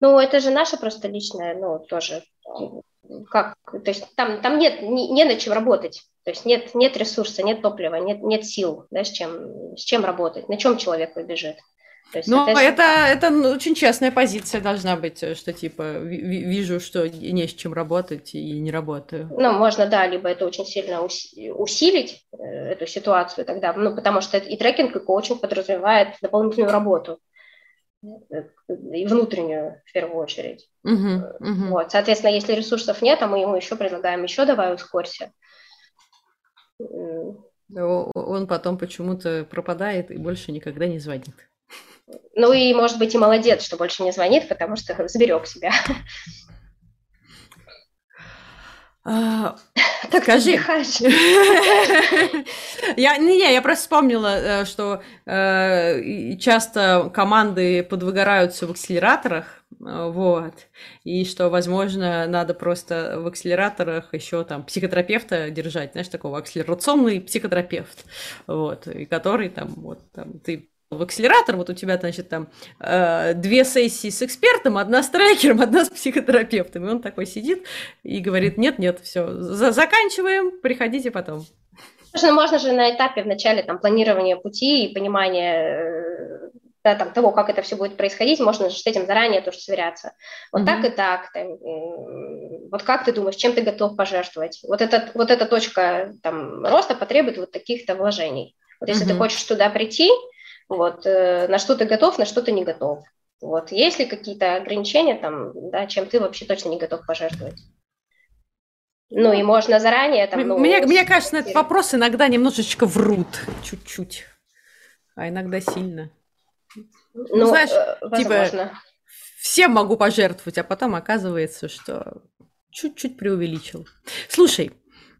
Ну, это же наше просто личное, ну, тоже, как, то есть там, там нет, не, не на чем работать, то есть нет, нет ресурса, нет топлива, нет, нет сил, да, с чем, с чем работать, на чем человек побежит. Ну, это, это очень честная позиция должна быть, э, что типа вижу, что не с чем работать и не работаю. Ну, можно, да, либо это очень сильно усилить, э, эту ситуацию тогда, ну, потому что и трекинг, и коучинг подразумевает дополнительную работу, э, и внутреннюю в первую очередь. Uh-huh, uh-huh. Вот, соответственно, если ресурсов нет, а мы ему еще предлагаем, еще давай ускорься. Он потом почему-то пропадает и больше никогда не звонит. Ну и, может быть, и молодец, что больше не звонит, потому что сберег себя. А, так скажи. я, не, не, я просто вспомнила, э, что э, часто команды подвыгораются в акселераторах, э, вот, и что, возможно, надо просто в акселераторах еще там психотерапевта держать, знаешь, такого акселерационный психотерапевт, вот, и который там, вот, там, ты в акселератор, вот у тебя, значит, там э, две сессии с экспертом, одна с трекером, одна с психотерапевтом. И он такой сидит и говорит, нет-нет, все, за заканчиваем, приходите потом. Можно, можно же на этапе в начале там, планирования пути и понимания э, да, там, того, как это все будет происходить, можно же с этим заранее тоже сверяться. Вот mm-hmm. так и так. Там, вот как ты думаешь, чем ты готов пожертвовать? Вот, этот, вот эта точка там, роста потребует вот таких-то вложений. Вот если mm-hmm. ты хочешь туда прийти, вот, э, на что ты готов, на что ты не готов. Вот, есть ли какие-то ограничения там, да, чем ты вообще точно не готов пожертвовать? Ну и можно заранее там. Ну, мне, мне кажется, на этот вопрос иногда немножечко врут, чуть-чуть, а иногда сильно. Ну, ну знаешь, э, типа, возможно. типа, всем могу пожертвовать, а потом оказывается, что чуть-чуть преувеличил. Слушай,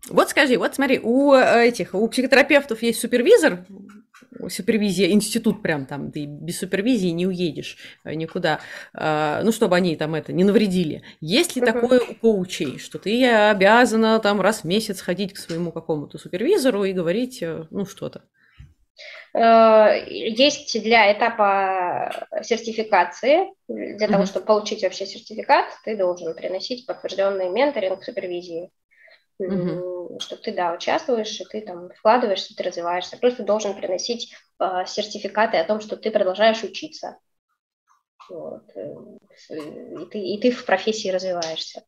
вот скажи, вот смотри, у э, этих, у психотерапевтов есть супервизор, супервизия, институт прям там, ты без супервизии не уедешь э, никуда, ну, чтобы они там это не навредили. Есть ли такое у коучей, что ты обязана там раз в месяц ходить к своему какому-то супервизору и говорить, ну, что-то? Э, есть для этапа сертификации, для mm-hmm. того, чтобы получить вообще сертификат, ты должен приносить подтвержденный менторинг, супервизии, mm-hmm. что ты, да, участвуешь, и ты там вкладываешься, ты развиваешься. Плюс ты должен приносить э, сертификаты о том, что ты продолжаешь учиться. Вот. Э, и, ты, и ты в профессии развиваешься.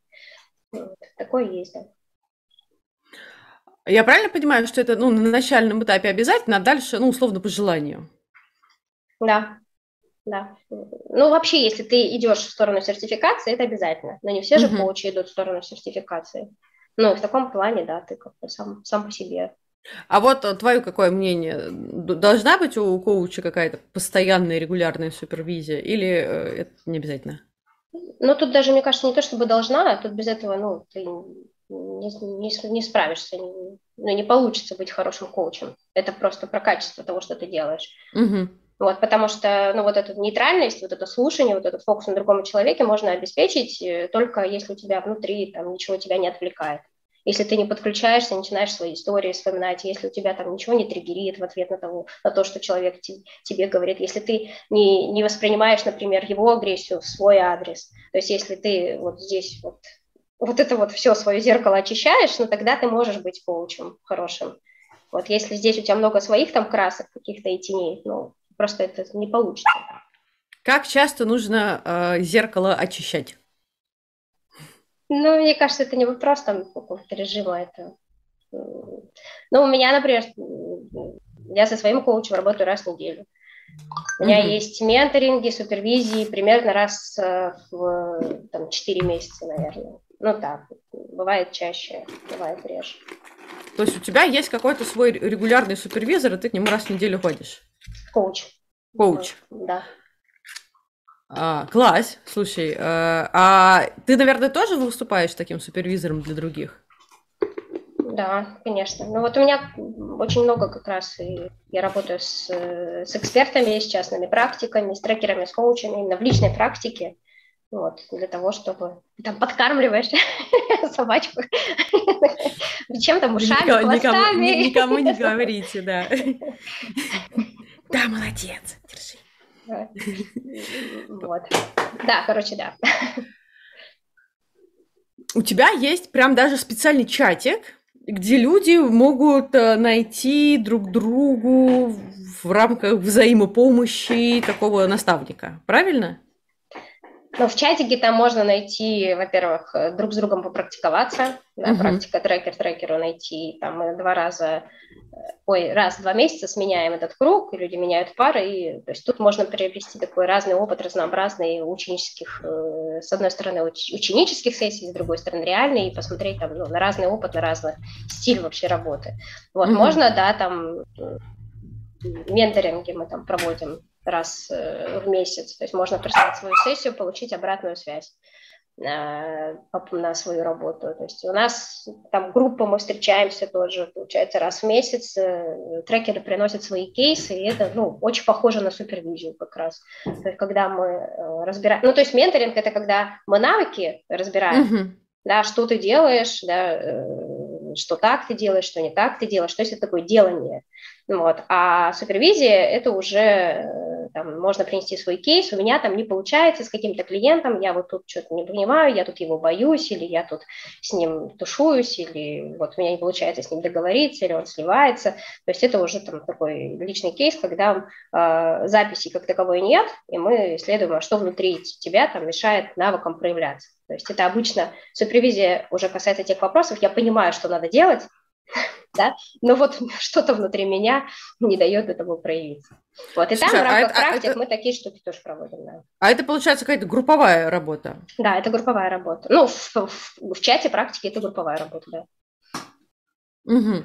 Вот. Такое есть, да. Я правильно понимаю, что это ну, на начальном этапе обязательно, а дальше, ну, условно, по желанию? Да, да. Ну, вообще, если ты идешь в сторону сертификации, это обязательно. Но не все же коучи идут в сторону сертификации. Ну, в таком плане, да, ты как бы сам, сам по себе. А вот э, твое какое мнение? Должна быть у коуча какая-то постоянная регулярная супервизия или э, это не обязательно? Ну, тут даже, мне кажется, не то чтобы должна, а тут без этого, ну, ты не, не, не справишься, не, ну, не получится быть хорошим коучем. Это просто про качество того, что ты делаешь. Угу. Вот, потому что, ну, вот эту нейтральность, вот это слушание, вот этот фокус на другом человеке можно обеспечить э, только если у тебя внутри там ничего тебя не отвлекает. Если ты не подключаешься, начинаешь свои истории вспоминать, если у тебя там ничего не триггерит в ответ на, того, на то, что человек te, тебе говорит, если ты не, не воспринимаешь, например, его агрессию в свой адрес, то есть если ты вот здесь вот вот это вот все свое зеркало очищаешь, ну тогда ты можешь быть коучем хорошим. Вот если здесь у тебя много своих там красок каких-то и теней, ну просто это не получится. Как часто нужно э, зеркало очищать? Ну, мне кажется, это не вопрос там какого-то режима, это... Ну, у меня, например, я со своим коучем работаю раз в неделю. У меня mm-hmm. есть менторинги, супервизии примерно раз э, в там, 4 месяца, наверное. Ну так, бывает чаще, бывает реже. То есть у тебя есть какой-то свой регулярный супервизор, и ты к нему раз в неделю ходишь? Коуч. Коуч. Да. А, класс, слушай, э, а ты, наверное, тоже выступаешь таким супервизором для других? Да, конечно. Ну вот у меня очень много как раз, и я работаю с, с экспертами, с частными практиками, с трекерами, с коучами, именно в личной практике вот, для того, чтобы там подкармливаешь собачку чем-то ушами, никому, хвостами. Никому, никому не говорите, да. Да, молодец, держи. Вот. Да, короче, да. У тебя есть прям даже специальный чатик, где люди могут э, найти друг другу в рамках взаимопомощи такого наставника, правильно? Но в чатике там можно найти, во-первых, э, друг с другом попрактиковаться, да, uh-huh. практика трекер трекеру найти, там мы два раза, э, ой, раз в два месяца сменяем этот круг, и люди меняют пары, и то есть тут можно приобрести такой разный опыт, разнообразный ученических, э, с одной стороны уч- ученических сессий, с другой стороны реальный, и посмотреть там ну, на разный опыт, на разный стиль вообще работы. Вот, uh-huh. можно, да, там менторинги мы там проводим раз э, в месяц. То есть можно прислать свою сессию, получить обратную связь на, на свою работу. То есть у нас там группа, мы встречаемся тоже, получается, раз в месяц. Э, трекеры приносят свои кейсы, и это ну, очень похоже на супервизию как раз. То есть когда мы э, разбираем... Ну, то есть менторинг – это когда мы навыки разбираем, mm-hmm. да, что ты делаешь, да, что так ты делаешь, что не так ты делаешь, то есть это такое делание. Вот. А супервизия – это уже э, там, можно принести свой кейс, у меня там не получается с каким-то клиентом, я вот тут что-то не понимаю, я тут его боюсь, или я тут с ним тушуюсь, или вот у меня не получается с ним договориться, или он сливается. То есть это уже там такой личный кейс, когда э, записи как таковой нет, и мы исследуем, а что внутри тебя там мешает навыкам проявляться. То есть это обычно супервизия уже касается тех вопросов, я понимаю, что надо делать, да, но вот что-то внутри меня не дает этому проявиться. Вот, и Слушай, там в рамках а практик это... мы такие штуки тоже проводим, да. А это, получается, какая-то групповая работа? Да, это групповая работа. Ну, в, в, в чате практики это групповая работа, да. Угу.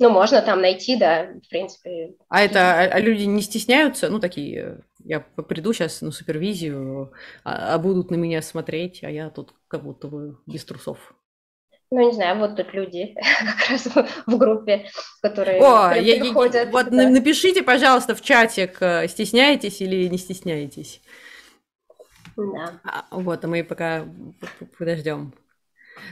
Ну, можно там найти, да, в принципе. А это, а, а люди не стесняются? Ну, такие, я приду сейчас на супервизию, а, а будут на меня смотреть, а я тут как будто бы без трусов. Ну, не знаю, вот тут люди как раз в группе, которые О, я, приходят. Вот да. напишите, пожалуйста, в чатик, э, стесняетесь или не стесняетесь. Да. А, вот, а мы пока подождем.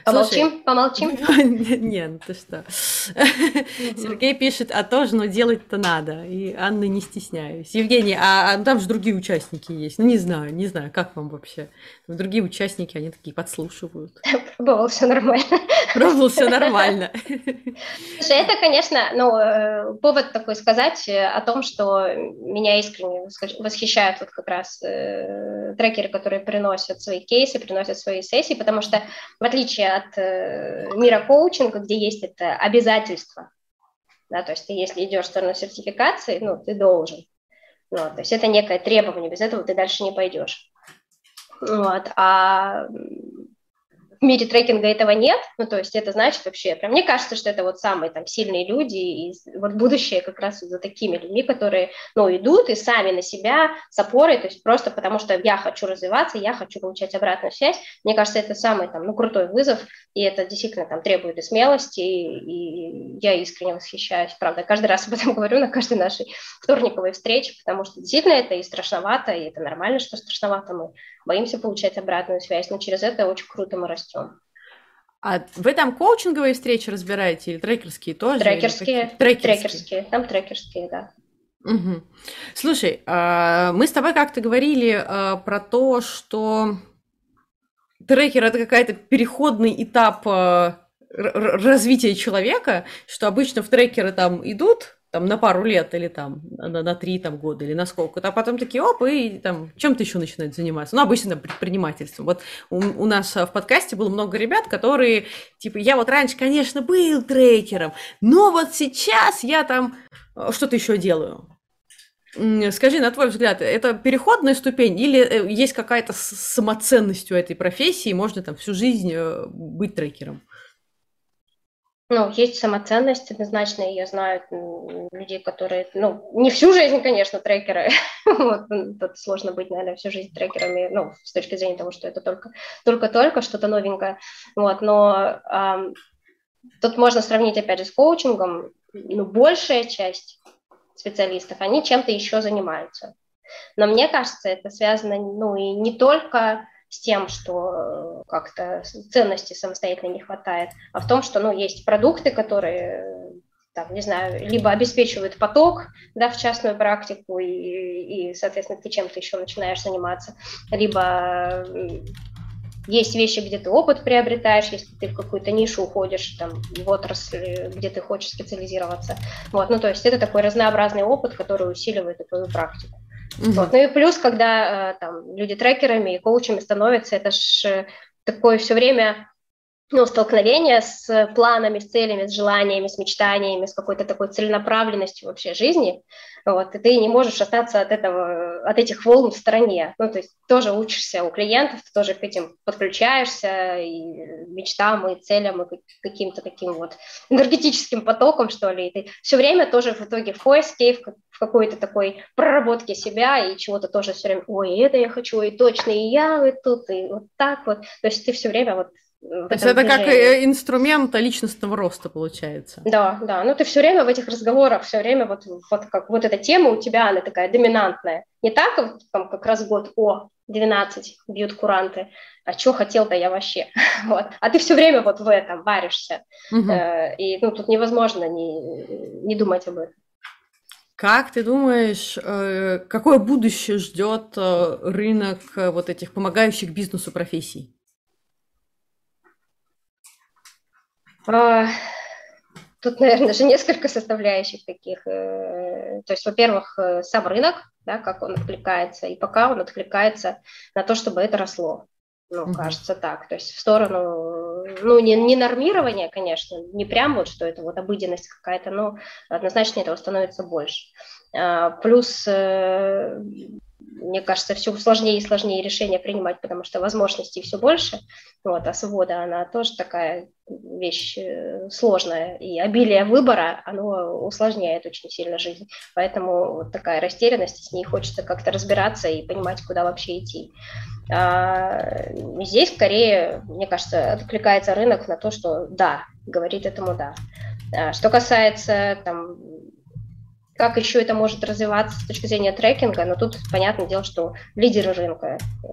Помолчим, Слушай, помолчим. Не, ну ты что. Сергей пишет, а тоже, но делать-то надо. И Анна не стесняюсь. Евгений, а, а там же другие участники есть. Ну, не знаю, не знаю, как вам вообще. Другие участники, они такие подслушивают. Пробовал, все нормально. Пробовал, все нормально. Слушай, это, конечно, ну, э, повод такой сказать о том, что меня искренне восхищают вот как раз э, трекеры, которые приносят свои кейсы, приносят свои сессии, потому что в отличие от э, мира коучинга, где есть это обязательство, да, то есть ты, если идешь в сторону сертификации, ну, ты должен. Ну, то есть это некое требование, без этого ты дальше не пойдешь. Вот. А в мире трекинга этого нет, ну, то есть это значит вообще, прям, мне кажется, что это вот самые там сильные люди, и вот будущее как раз за такими людьми, которые, ну, идут и сами на себя с опорой, то есть просто потому что я хочу развиваться, я хочу получать обратную связь, мне кажется, это самый там, ну, крутой вызов, и это действительно там требует и смелости, и, и я искренне восхищаюсь, правда, каждый раз об этом говорю на каждой нашей вторниковой встрече, потому что действительно это и страшновато, и это нормально, что страшновато, мы боимся получать обратную связь, но через это очень круто мы растем. А вы там коучинговые встречи разбираете или трекерские тоже? Трекерские. Трекерские. трекерские. Там трекерские, да. Угу. Слушай, а, мы с тобой как-то говорили а, про то, что трекер это какая-то переходный этап а, развития человека, что обычно в трекеры там идут, там на пару лет или там на, на три там, года или на сколько-то, а потом такие, оп, и там чем-то еще начинают заниматься. Ну, обычно предпринимательством. Вот у, у нас в подкасте было много ребят, которые, типа, я вот раньше, конечно, был трекером, но вот сейчас я там э, что-то еще делаю. Скажи, на твой взгляд, это переходная ступень или э, есть какая-то самоценность у этой профессии, можно там всю жизнь э, быть трекером? Ну, есть самоценность однозначно, и я знаю людей, которые, ну, не всю жизнь, конечно, трекеры, вот, тут сложно быть, наверное, всю жизнь трекерами, ну, с точки зрения того, что это только, только-только что-то новенькое, вот, но эм, тут можно сравнить, опять же, с коучингом, ну, большая часть специалистов, они чем-то еще занимаются, но мне кажется, это связано, ну, и не только с тем, что э, как-то ценности самостоятельно не хватает, а в том, что ну, есть продукты, которые там, не знаю, либо обеспечивают поток да, в частную практику, и, и, соответственно, ты чем-то еще начинаешь заниматься, либо есть вещи, где ты опыт приобретаешь, если ты в какую-то нишу уходишь, там, в отрасль, где ты хочешь специализироваться. Вот, ну, то есть это такой разнообразный опыт, который усиливает твою практику. Угу. Вот. Ну и плюс, когда э, там, люди трекерами и коучами становятся, это же такое все время ну, столкновение с планами, с целями, с желаниями, с мечтаниями, с какой-то такой целенаправленностью вообще жизни, вот, и ты не можешь остаться от этого, от этих волн в стороне, ну, то есть тоже учишься у клиентов, ты тоже к этим подключаешься, и мечтам, и целям, и каким-то таким вот энергетическим потоком, что ли, и ты все время тоже в итоге в поиске, в, какой-то такой проработке себя, и чего-то тоже все время, ой, это я хочу, и точно, и я, и тут, и вот так вот, то есть ты все время вот То есть это движении. как э, инструмент личностного роста получается. Да, да. Ну ты все время в этих разговорах, все время вот, вот как вот эта тема у тебя, она такая доминантная. Не так, там, как раз год, о, 12 бьют куранты, а что хотел-то я вообще? вот. А ты все время вот в этом варишься. Угу. Э, и ну, тут невозможно не, не думать об этом. Как ты думаешь, э, какое будущее ждет э, рынок вот этих помогающих бизнесу профессий? А, тут, наверное, же несколько составляющих таких. То есть, во-первых, сам рынок, да, как он откликается, и пока он откликается на то, чтобы это росло. Ну, mm-hmm. кажется так. То есть в сторону, ну, не, не нормирования, конечно, не прям вот, что это вот обыденность какая-то, но однозначно этого становится больше. А, плюс э, мне кажется, все сложнее и сложнее решения принимать, потому что возможностей все больше. Вот, а свобода, она тоже такая вещь э, сложная. И обилие выбора, оно усложняет очень сильно жизнь. Поэтому вот такая растерянность, с ней хочется как-то разбираться и понимать, куда вообще идти. А здесь скорее, мне кажется, откликается рынок на то, что да, говорит этому да. А что касается там, как еще это может развиваться с точки зрения трекинга, но тут понятное дело, что лидеры рынка э,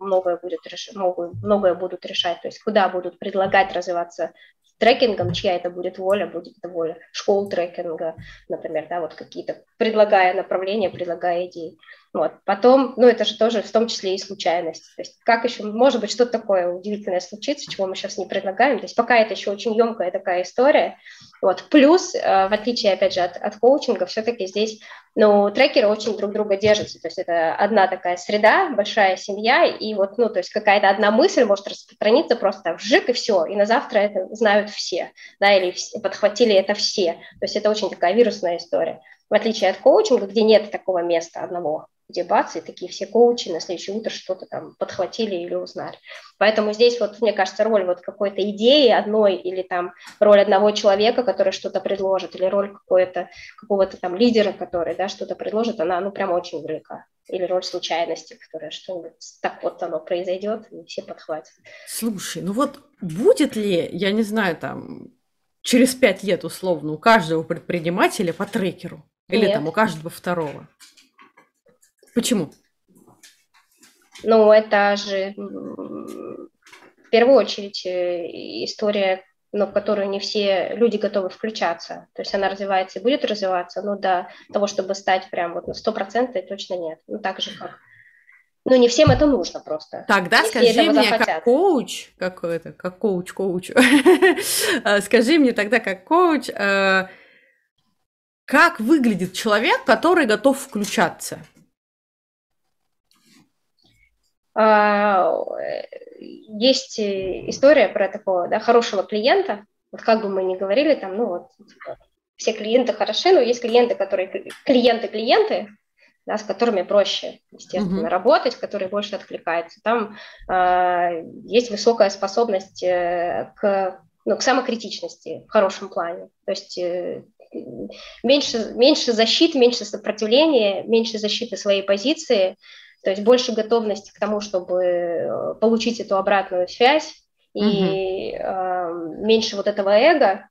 многое, будет реш... многое, будут решать, то есть куда будут предлагать развиваться трекингом, чья это будет воля, будет это воля школ трекинга, например, да, вот какие-то, предлагая направления, предлагая идеи. Вот. Потом, ну, это же тоже в том числе и случайность. То есть как еще, может быть, что-то такое удивительное случится, чего мы сейчас не предлагаем. То есть пока это еще очень емкая такая история. Вот. Плюс, э, в отличие, опять же, от, от коучинга, все-таки здесь, ну, трекеры очень друг друга держатся. То есть это одна такая среда, большая семья, и вот, ну, то есть какая-то одна мысль может распространиться просто вжик и все, и на завтра это знают все, да, или подхватили это все. То есть это очень такая вирусная история. В отличие от коучинга, где нет такого места одного где бац, и такие все коучи на следующее утро что-то там подхватили или узнали. Поэтому здесь вот, мне кажется, роль вот какой-то идеи одной или там роль одного человека, который что-то предложит, или роль какой-то, какого-то там лидера, который, да, что-то предложит, она, ну, прям очень велика. Или роль случайности, которая что-нибудь, так вот оно произойдет, и все подхватят. Слушай, ну вот будет ли, я не знаю, там, через пять лет условно у каждого предпринимателя по трекеру? Или Нет. там у каждого второго? Почему? Ну, это же в первую очередь э, история, но в которую не все люди готовы включаться. То есть она развивается и будет развиваться, но до того, чтобы стать прям вот на 100% точно нет. Ну, так же, как ну, не всем это нужно просто. Тогда скажи мне, захотят. как коуч, как это, как коуч, коуч, э, скажи мне тогда, как коуч, э, как выглядит человек, который готов включаться? А, есть история про такого да, хорошего клиента, вот как бы мы ни говорили, там, ну вот, все клиенты хороши, но есть клиенты, которые клиенты-клиенты, да, с которыми проще, естественно, uh-huh. работать, которые больше откликаются. Там э, есть высокая способность э, к, ну, к самокритичности в хорошем плане. То есть э, меньше, меньше защиты, меньше сопротивления, меньше защиты своей позиции, то есть больше готовности к тому, чтобы э, получить эту обратную связь, и угу. э, меньше вот этого эго,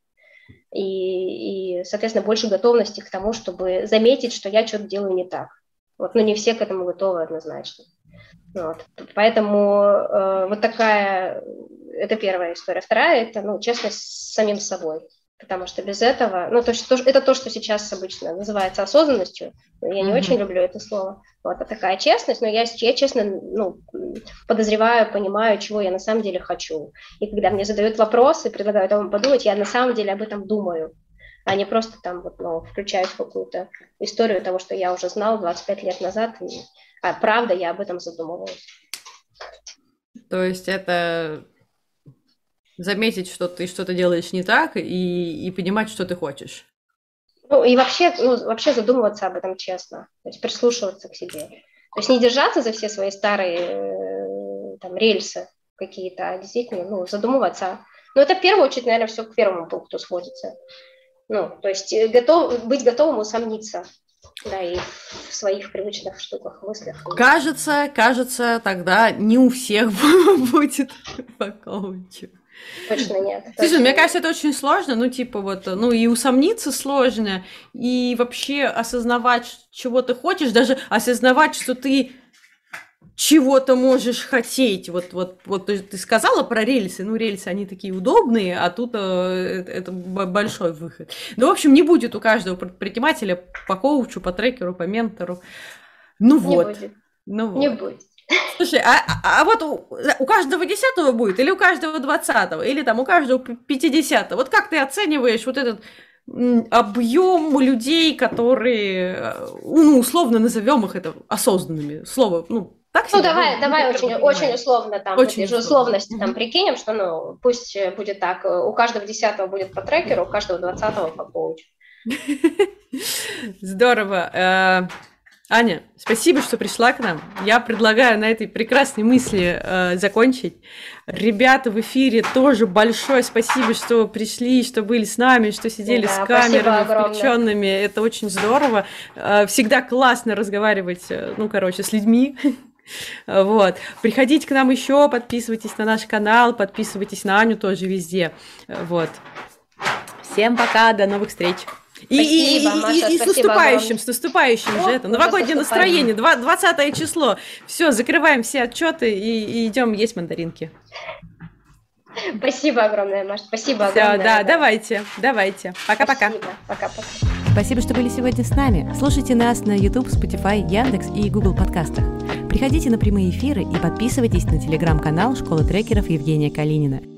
и, и, соответственно, больше готовности к тому, чтобы заметить, что я что-то делаю не так. Вот, но не все к этому готовы однозначно. Вот. Поэтому э, вот такая, это первая история. Вторая – это, ну, честность с самим собой потому что без этого, ну, то, что, это то, что сейчас обычно называется осознанностью, я не mm-hmm. очень люблю это слово, вот, это такая честность, но я, я честно, ну, подозреваю, понимаю, чего я на самом деле хочу, и когда мне задают вопросы, предлагают вам подумать, я на самом деле об этом думаю, а не просто там вот, ну, включаюсь в какую-то историю того, что я уже знал 25 лет назад, и, а правда я об этом задумывалась. То есть это заметить, что ты что-то делаешь не так, и, и понимать, что ты хочешь. Ну и вообще, ну, вообще задумываться об этом честно, то есть прислушиваться к себе. То есть не держаться за все свои старые э, там, рельсы какие-то, а действительно ну, задумываться. Ну это в первую очередь, наверное, все к первому пункту сходится. Ну, то есть э, готов, быть готовым усомниться да, и в своих привычных штуках, мыслях. Кажется, кажется, тогда не у всех будет по коучу. Точно нет. Слушай, точно мне кажется, это очень сложно, ну, типа, вот, ну, и усомниться сложно, и вообще осознавать, чего ты хочешь, даже осознавать, что ты чего-то можешь хотеть. Вот, вот, вот ты сказала про рельсы. Ну, рельсы, они такие удобные, а тут э, это большой выход. Ну, в общем, не будет у каждого предпринимателя по коучу, по трекеру, по ментору. Ну не вот. Будет. Ну не вот. будет. Слушай, а, а, а вот у, у каждого десятого будет, или у каждого двадцатого, или там у каждого пятидесятого? Вот как ты оцениваешь вот этот объем людей, которые, э, ну, условно назовем их это осознанными, слово, ну, так ну, давай, давай очень, очень условно там, очень условно. условности там прикинем, что, ну, пусть будет так, у каждого десятого будет по трекеру, у каждого двадцатого по коучу. Здорово. Э, Аня, спасибо, что пришла к нам. Я предлагаю на этой прекрасной мысли э, закончить. Ребята в эфире тоже большое спасибо, что пришли, что были с нами, что сидели да, с камерами включенными. Это очень здорово. Э, всегда классно разговаривать, э, ну, короче, с людьми. Вот. Приходите к нам еще, подписывайтесь на наш канал, подписывайтесь на Аню тоже везде. Вот. Всем пока, до новых встреч. И, спасибо, и, Маша, и, и с наступающим, огромное. с наступающим О, же это. Новогоднее настроение, 20 число. Все, закрываем все отчеты и, и идем есть мандаринки. Спасибо огромное, Маша. Спасибо Все, огромное. да, давайте, давайте. Пока-пока. Пока-пока. Спасибо, что были сегодня с нами. Слушайте нас на YouTube, Spotify, Яндекс и Google подкастах. Приходите на прямые эфиры и подписывайтесь на телеграм-канал Школы трекеров Евгения Калинина.